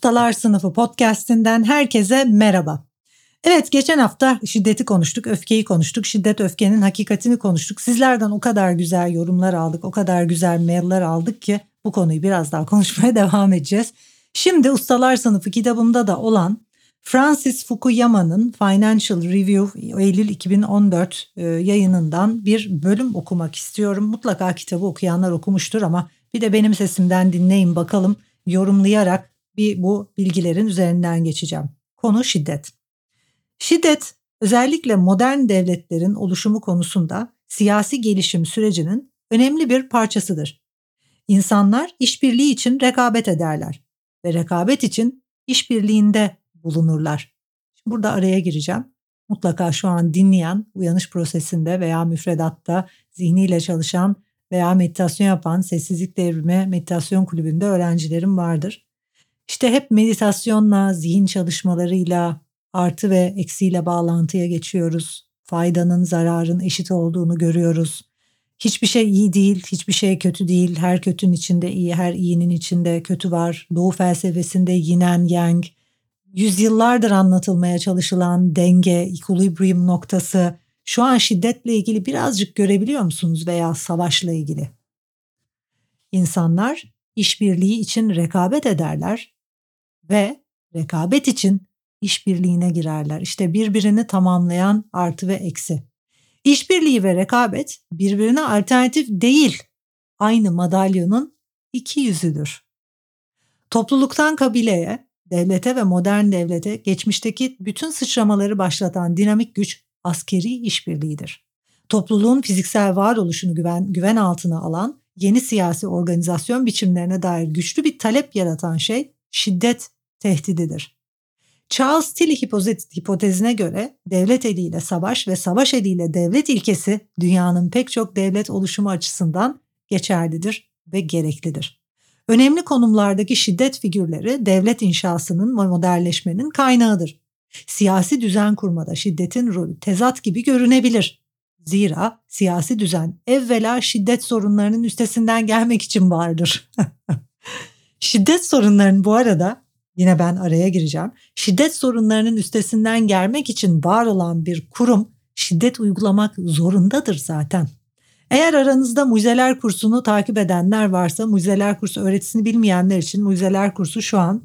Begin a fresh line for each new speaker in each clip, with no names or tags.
Ustalar Sınıfı podcast'inden herkese merhaba. Evet geçen hafta şiddeti konuştuk, öfkeyi konuştuk, şiddet öfkenin hakikatini konuştuk. Sizlerden o kadar güzel yorumlar aldık, o kadar güzel mailler aldık ki bu konuyu biraz daha konuşmaya devam edeceğiz. Şimdi Ustalar Sınıfı kitabımda da olan Francis Fukuyama'nın Financial Review Eylül 2014 e, yayınından bir bölüm okumak istiyorum. Mutlaka kitabı okuyanlar okumuştur ama bir de benim sesimden dinleyin bakalım yorumlayarak bir bu bilgilerin üzerinden geçeceğim. Konu şiddet. Şiddet özellikle modern devletlerin oluşumu konusunda siyasi gelişim sürecinin önemli bir parçasıdır. İnsanlar işbirliği için rekabet ederler ve rekabet için işbirliğinde bulunurlar. Şimdi burada araya gireceğim. Mutlaka şu an dinleyen, uyanış prosesinde veya müfredatta zihniyle çalışan veya meditasyon yapan Sessizlik Devrimi Meditasyon Kulübü'nde öğrencilerim vardır. İşte hep meditasyonla, zihin çalışmalarıyla, artı ve eksiyle bağlantıya geçiyoruz. Faydanın, zararın eşit olduğunu görüyoruz. Hiçbir şey iyi değil, hiçbir şey kötü değil. Her kötünün içinde iyi, her iyinin içinde kötü var. Doğu felsefesinde yinen yang, yüzyıllardır anlatılmaya çalışılan denge, equilibrium noktası şu an şiddetle ilgili birazcık görebiliyor musunuz veya savaşla ilgili? İnsanlar işbirliği için rekabet ederler ve rekabet için işbirliğine girerler. İşte birbirini tamamlayan artı ve eksi. İşbirliği ve rekabet birbirine alternatif değil. Aynı madalyonun iki yüzüdür. Topluluktan kabileye, devlete ve modern devlete geçmişteki bütün sıçramaları başlatan dinamik güç askeri işbirliğidir. Topluluğun fiziksel varoluşunu güven, güven altına alan yeni siyasi organizasyon biçimlerine dair güçlü bir talep yaratan şey şiddet tehdididir. Charles Tilly hipotezine göre devlet eliyle savaş ve savaş eliyle devlet ilkesi dünyanın pek çok devlet oluşumu açısından geçerlidir ve gereklidir. Önemli konumlardaki şiddet figürleri devlet inşasının ve modelleşmenin kaynağıdır. Siyasi düzen kurmada şiddetin rolü tezat gibi görünebilir. Zira siyasi düzen evvela şiddet sorunlarının üstesinden gelmek için vardır. şiddet sorunlarının bu arada yine ben araya gireceğim. Şiddet sorunlarının üstesinden gelmek için var olan bir kurum şiddet uygulamak zorundadır zaten. Eğer aranızda muzeler kursunu takip edenler varsa muzeler kursu öğretisini bilmeyenler için muzeler kursu şu an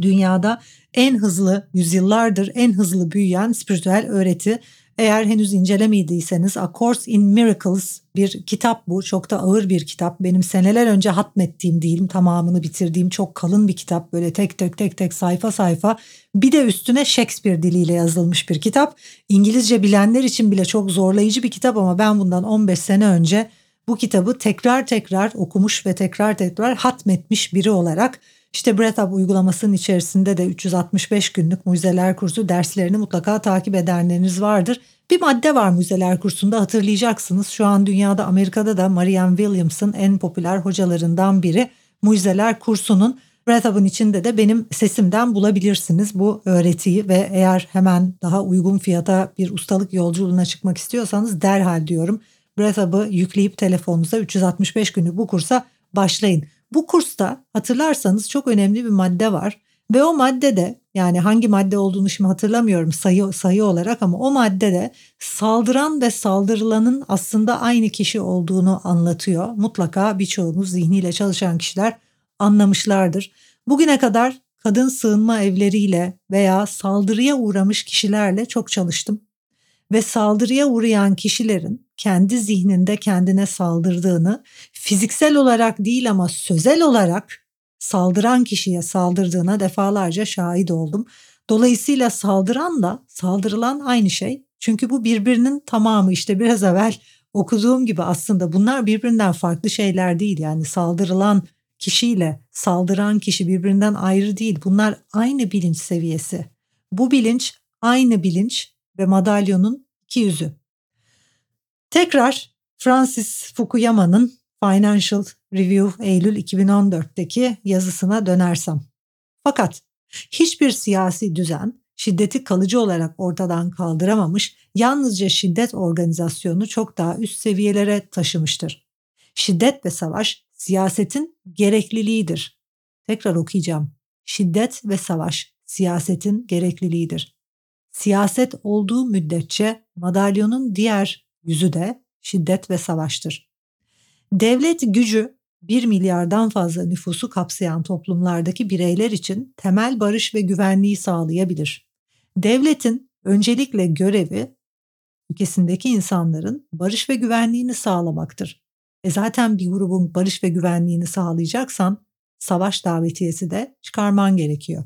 dünyada en hızlı yüzyıllardır en hızlı büyüyen spiritüel öğreti eğer henüz incelemediyseniz A Course in Miracles bir kitap bu. Çok da ağır bir kitap. Benim seneler önce hatmettiğim değilim tamamını bitirdiğim çok kalın bir kitap. Böyle tek tek tek tek sayfa sayfa. Bir de üstüne Shakespeare diliyle yazılmış bir kitap. İngilizce bilenler için bile çok zorlayıcı bir kitap ama ben bundan 15 sene önce bu kitabı tekrar tekrar okumuş ve tekrar tekrar hatmetmiş biri olarak işte BreathUp uygulamasının içerisinde de 365 günlük mucizeler kursu derslerini mutlaka takip edenleriniz vardır. Bir madde var mucizeler kursunda hatırlayacaksınız. Şu an dünyada Amerika'da da Marianne Williams'ın en popüler hocalarından biri. Mucizeler kursunun BreathUp'ın içinde de benim sesimden bulabilirsiniz bu öğretiyi ve eğer hemen daha uygun fiyata bir ustalık yolculuğuna çıkmak istiyorsanız derhal diyorum. BreathUp'ı yükleyip telefonunuza 365 günlük bu kursa başlayın. Bu kursta hatırlarsanız çok önemli bir madde var ve o maddede yani hangi madde olduğunu şimdi hatırlamıyorum sayı sayı olarak ama o maddede saldıran ve saldırılanın aslında aynı kişi olduğunu anlatıyor. Mutlaka birçoğunuz zihniyle çalışan kişiler anlamışlardır. Bugüne kadar kadın sığınma evleriyle veya saldırıya uğramış kişilerle çok çalıştım ve saldırıya uğrayan kişilerin kendi zihninde kendine saldırdığını fiziksel olarak değil ama sözel olarak saldıran kişiye saldırdığına defalarca şahit oldum. Dolayısıyla saldıran da saldırılan aynı şey. Çünkü bu birbirinin tamamı işte biraz evvel okuduğum gibi aslında bunlar birbirinden farklı şeyler değil. Yani saldırılan kişiyle saldıran kişi birbirinden ayrı değil. Bunlar aynı bilinç seviyesi. Bu bilinç aynı bilinç ve madalyonun iki yüzü. Tekrar Francis Fukuyama'nın Financial Review Eylül 2014'teki yazısına dönersem. Fakat hiçbir siyasi düzen şiddeti kalıcı olarak ortadan kaldıramamış, yalnızca şiddet organizasyonu çok daha üst seviyelere taşımıştır. Şiddet ve savaş siyasetin gerekliliğidir. Tekrar okuyacağım. Şiddet ve savaş siyasetin gerekliliğidir. Siyaset olduğu müddetçe madalyonun diğer yüzü de şiddet ve savaştır. Devlet gücü 1 milyardan fazla nüfusu kapsayan toplumlardaki bireyler için temel barış ve güvenliği sağlayabilir. Devletin öncelikle görevi ülkesindeki insanların barış ve güvenliğini sağlamaktır. E zaten bir grubun barış ve güvenliğini sağlayacaksan savaş davetiyesi de çıkarman gerekiyor.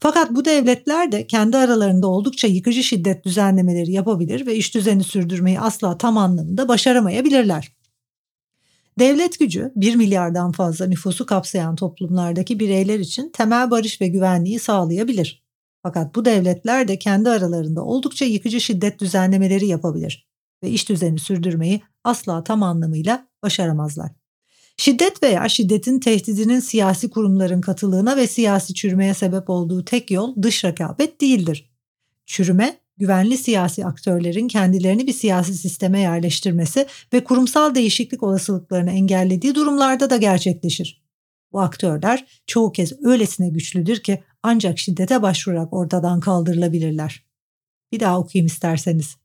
Fakat bu devletler de kendi aralarında oldukça yıkıcı şiddet düzenlemeleri yapabilir ve iş düzeni sürdürmeyi asla tam anlamında başaramayabilirler. Devlet gücü 1 milyardan fazla nüfusu kapsayan toplumlardaki bireyler için temel barış ve güvenliği sağlayabilir. Fakat bu devletler de kendi aralarında oldukça yıkıcı şiddet düzenlemeleri yapabilir ve iş düzeni sürdürmeyi asla tam anlamıyla başaramazlar. Şiddet veya şiddetin tehdidinin siyasi kurumların katılığına ve siyasi çürümeye sebep olduğu tek yol dış rekabet değildir. Çürüme, güvenli siyasi aktörlerin kendilerini bir siyasi sisteme yerleştirmesi ve kurumsal değişiklik olasılıklarını engellediği durumlarda da gerçekleşir. Bu aktörler çoğu kez öylesine güçlüdür ki ancak şiddete başvurarak ortadan kaldırılabilirler. Bir daha okuyayım isterseniz.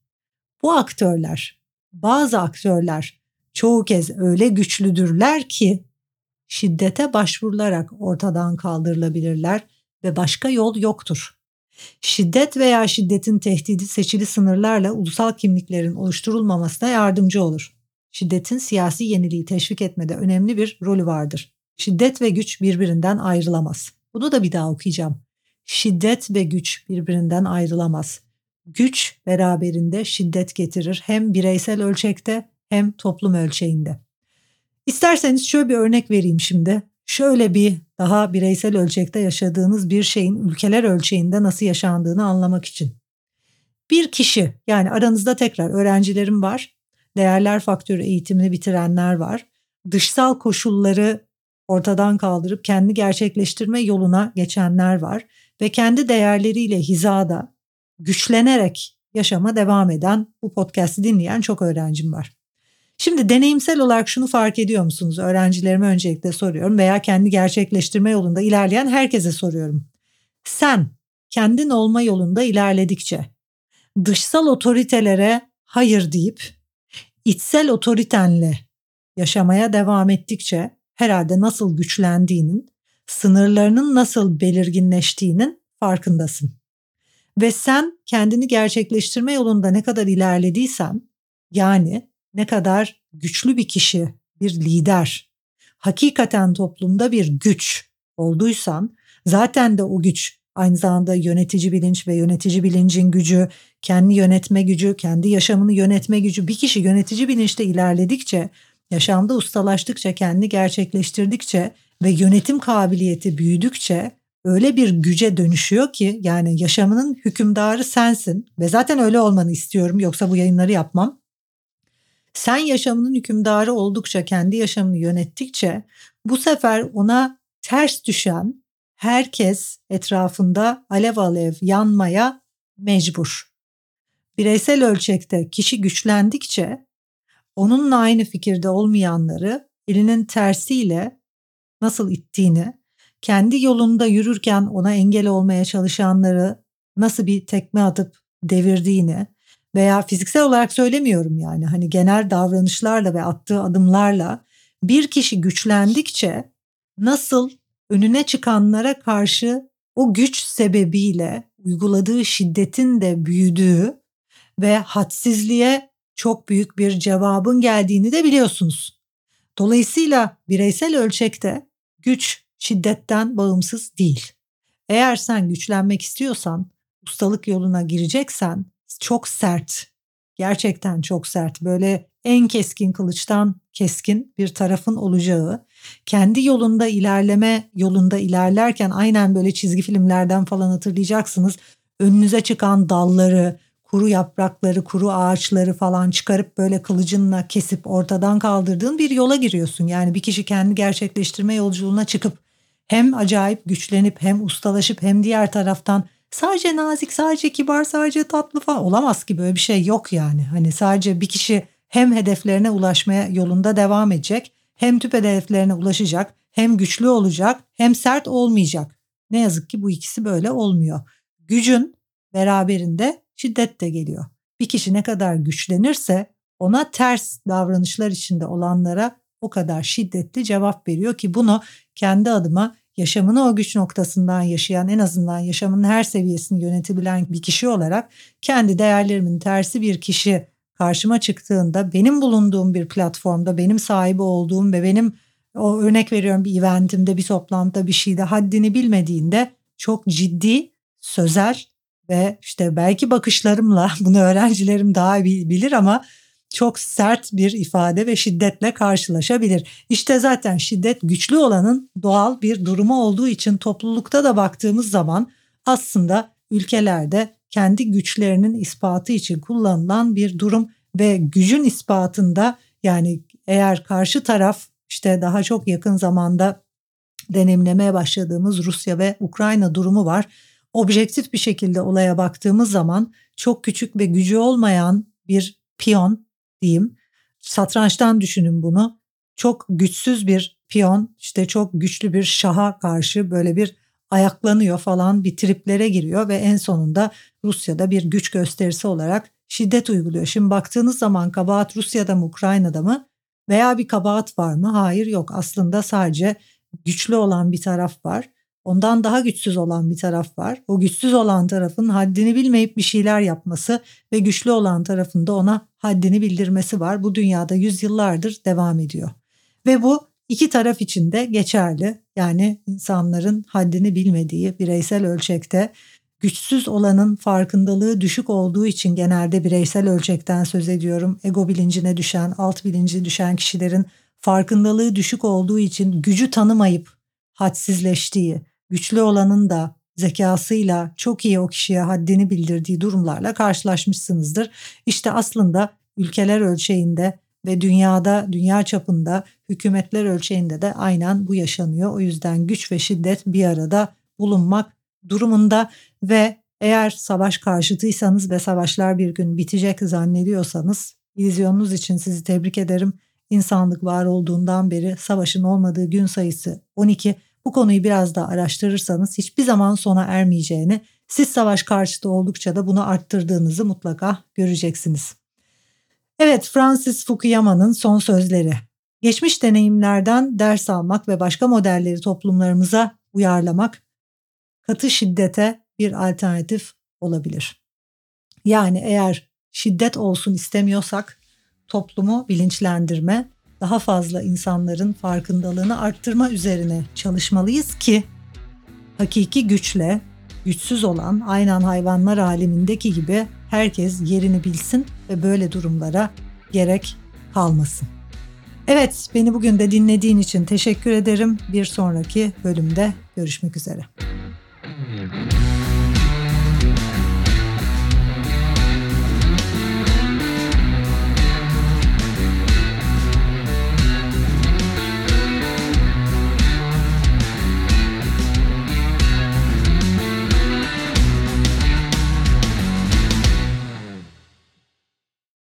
Bu aktörler, bazı aktörler çoğu kez öyle güçlüdürler ki şiddete başvurularak ortadan kaldırılabilirler ve başka yol yoktur. Şiddet veya şiddetin tehdidi seçili sınırlarla ulusal kimliklerin oluşturulmamasına yardımcı olur. Şiddetin siyasi yeniliği teşvik etmede önemli bir rolü vardır. Şiddet ve güç birbirinden ayrılamaz. Bunu da bir daha okuyacağım. Şiddet ve güç birbirinden ayrılamaz. Güç beraberinde şiddet getirir hem bireysel ölçekte hem toplum ölçeğinde. İsterseniz şöyle bir örnek vereyim şimdi. Şöyle bir daha bireysel ölçekte yaşadığınız bir şeyin ülkeler ölçeğinde nasıl yaşandığını anlamak için. Bir kişi yani aranızda tekrar öğrencilerim var, değerler faktörü eğitimini bitirenler var, dışsal koşulları ortadan kaldırıp kendi gerçekleştirme yoluna geçenler var ve kendi değerleriyle hizada güçlenerek yaşama devam eden bu podcast'i dinleyen çok öğrencim var. Şimdi deneyimsel olarak şunu fark ediyor musunuz? Öğrencilerime öncelikle soruyorum veya kendi gerçekleştirme yolunda ilerleyen herkese soruyorum. Sen kendin olma yolunda ilerledikçe dışsal otoritelere hayır deyip içsel otoritenle yaşamaya devam ettikçe herhalde nasıl güçlendiğinin, sınırlarının nasıl belirginleştiğinin farkındasın. Ve sen kendini gerçekleştirme yolunda ne kadar ilerlediysen, yani ne kadar güçlü bir kişi, bir lider, hakikaten toplumda bir güç olduysan, zaten de o güç aynı zamanda yönetici bilinç ve yönetici bilincin gücü, kendi yönetme gücü, kendi yaşamını yönetme gücü bir kişi yönetici bilinçte ilerledikçe yaşamda ustalaştıkça, kendi gerçekleştirdikçe ve yönetim kabiliyeti büyüdükçe öyle bir güce dönüşüyor ki yani yaşamının hükümdarı sensin ve zaten öyle olmanı istiyorum yoksa bu yayınları yapmam. Sen yaşamının hükümdarı oldukça, kendi yaşamını yönettikçe bu sefer ona ters düşen herkes etrafında alev alev yanmaya mecbur. Bireysel ölçekte kişi güçlendikçe onunla aynı fikirde olmayanları elinin tersiyle nasıl ittiğini, kendi yolunda yürürken ona engel olmaya çalışanları nasıl bir tekme atıp devirdiğini veya fiziksel olarak söylemiyorum yani hani genel davranışlarla ve attığı adımlarla bir kişi güçlendikçe nasıl önüne çıkanlara karşı o güç sebebiyle uyguladığı şiddetin de büyüdüğü ve hadsizliğe çok büyük bir cevabın geldiğini de biliyorsunuz. Dolayısıyla bireysel ölçekte güç şiddetten bağımsız değil. Eğer sen güçlenmek istiyorsan, ustalık yoluna gireceksen çok sert, gerçekten çok sert, böyle en keskin kılıçtan keskin bir tarafın olacağı, kendi yolunda ilerleme yolunda ilerlerken aynen böyle çizgi filmlerden falan hatırlayacaksınız. Önünüze çıkan dalları, kuru yaprakları, kuru ağaçları falan çıkarıp böyle kılıcınla kesip ortadan kaldırdığın bir yola giriyorsun. Yani bir kişi kendi gerçekleştirme yolculuğuna çıkıp hem acayip güçlenip hem ustalaşıp hem diğer taraftan sadece nazik, sadece kibar, sadece tatlı falan olamaz ki böyle bir şey yok yani. Hani sadece bir kişi hem hedeflerine ulaşmaya yolunda devam edecek, hem tüp hedeflerine ulaşacak, hem güçlü olacak, hem sert olmayacak. Ne yazık ki bu ikisi böyle olmuyor. Gücün beraberinde şiddet de geliyor. Bir kişi ne kadar güçlenirse ona ters davranışlar içinde olanlara o kadar şiddetli cevap veriyor ki bunu kendi adıma yaşamını o güç noktasından yaşayan en azından yaşamının her seviyesini yönetebilen bir kişi olarak kendi değerlerimin tersi bir kişi karşıma çıktığında benim bulunduğum bir platformda benim sahibi olduğum ve benim o örnek veriyorum bir eventimde bir toplantıda bir şeyde haddini bilmediğinde çok ciddi sözel ve işte belki bakışlarımla bunu öğrencilerim daha bilir ama çok sert bir ifade ve şiddetle karşılaşabilir. İşte zaten şiddet güçlü olanın doğal bir durumu olduğu için toplulukta da baktığımız zaman aslında ülkelerde kendi güçlerinin ispatı için kullanılan bir durum ve gücün ispatında yani eğer karşı taraf işte daha çok yakın zamanda deneyimlemeye başladığımız Rusya ve Ukrayna durumu var. Objektif bir şekilde olaya baktığımız zaman çok küçük ve gücü olmayan bir piyon diyeyim. Satrançtan düşünün bunu. Çok güçsüz bir piyon işte çok güçlü bir şaha karşı böyle bir ayaklanıyor falan bir triplere giriyor ve en sonunda Rusya'da bir güç gösterisi olarak şiddet uyguluyor. Şimdi baktığınız zaman kabahat Rusya'da mı Ukrayna'da mı veya bir kabahat var mı? Hayır yok aslında sadece güçlü olan bir taraf var. Ondan daha güçsüz olan bir taraf var. O güçsüz olan tarafın haddini bilmeyip bir şeyler yapması ve güçlü olan tarafın da ona haddini bildirmesi var. Bu dünyada yüzyıllardır devam ediyor. Ve bu iki taraf için de geçerli. Yani insanların haddini bilmediği bireysel ölçekte güçsüz olanın farkındalığı düşük olduğu için genelde bireysel ölçekten söz ediyorum. Ego bilincine düşen, alt bilinci düşen kişilerin farkındalığı düşük olduğu için gücü tanımayıp hadsizleştiği, güçlü olanın da zekasıyla çok iyi o kişiye haddini bildirdiği durumlarla karşılaşmışsınızdır. İşte aslında ülkeler ölçeğinde ve dünyada, dünya çapında hükümetler ölçeğinde de aynen bu yaşanıyor. O yüzden güç ve şiddet bir arada bulunmak durumunda ve eğer savaş karşıtıysanız ve savaşlar bir gün bitecek zannediyorsanız vizyonunuz için sizi tebrik ederim. İnsanlık var olduğundan beri savaşın olmadığı gün sayısı 12. Bu konuyu biraz daha araştırırsanız hiçbir zaman sona ermeyeceğini, siz savaş karşıtı oldukça da bunu arttırdığınızı mutlaka göreceksiniz. Evet, Francis Fukuyama'nın son sözleri. Geçmiş deneyimlerden ders almak ve başka modelleri toplumlarımıza uyarlamak katı şiddete bir alternatif olabilir. Yani eğer şiddet olsun istemiyorsak toplumu bilinçlendirme, daha fazla insanların farkındalığını arttırma üzerine çalışmalıyız ki hakiki güçle güçsüz olan aynen hayvanlar alemindeki gibi herkes yerini bilsin ve böyle durumlara gerek kalmasın. Evet, beni bugün de dinlediğin için teşekkür ederim. Bir sonraki bölümde görüşmek üzere.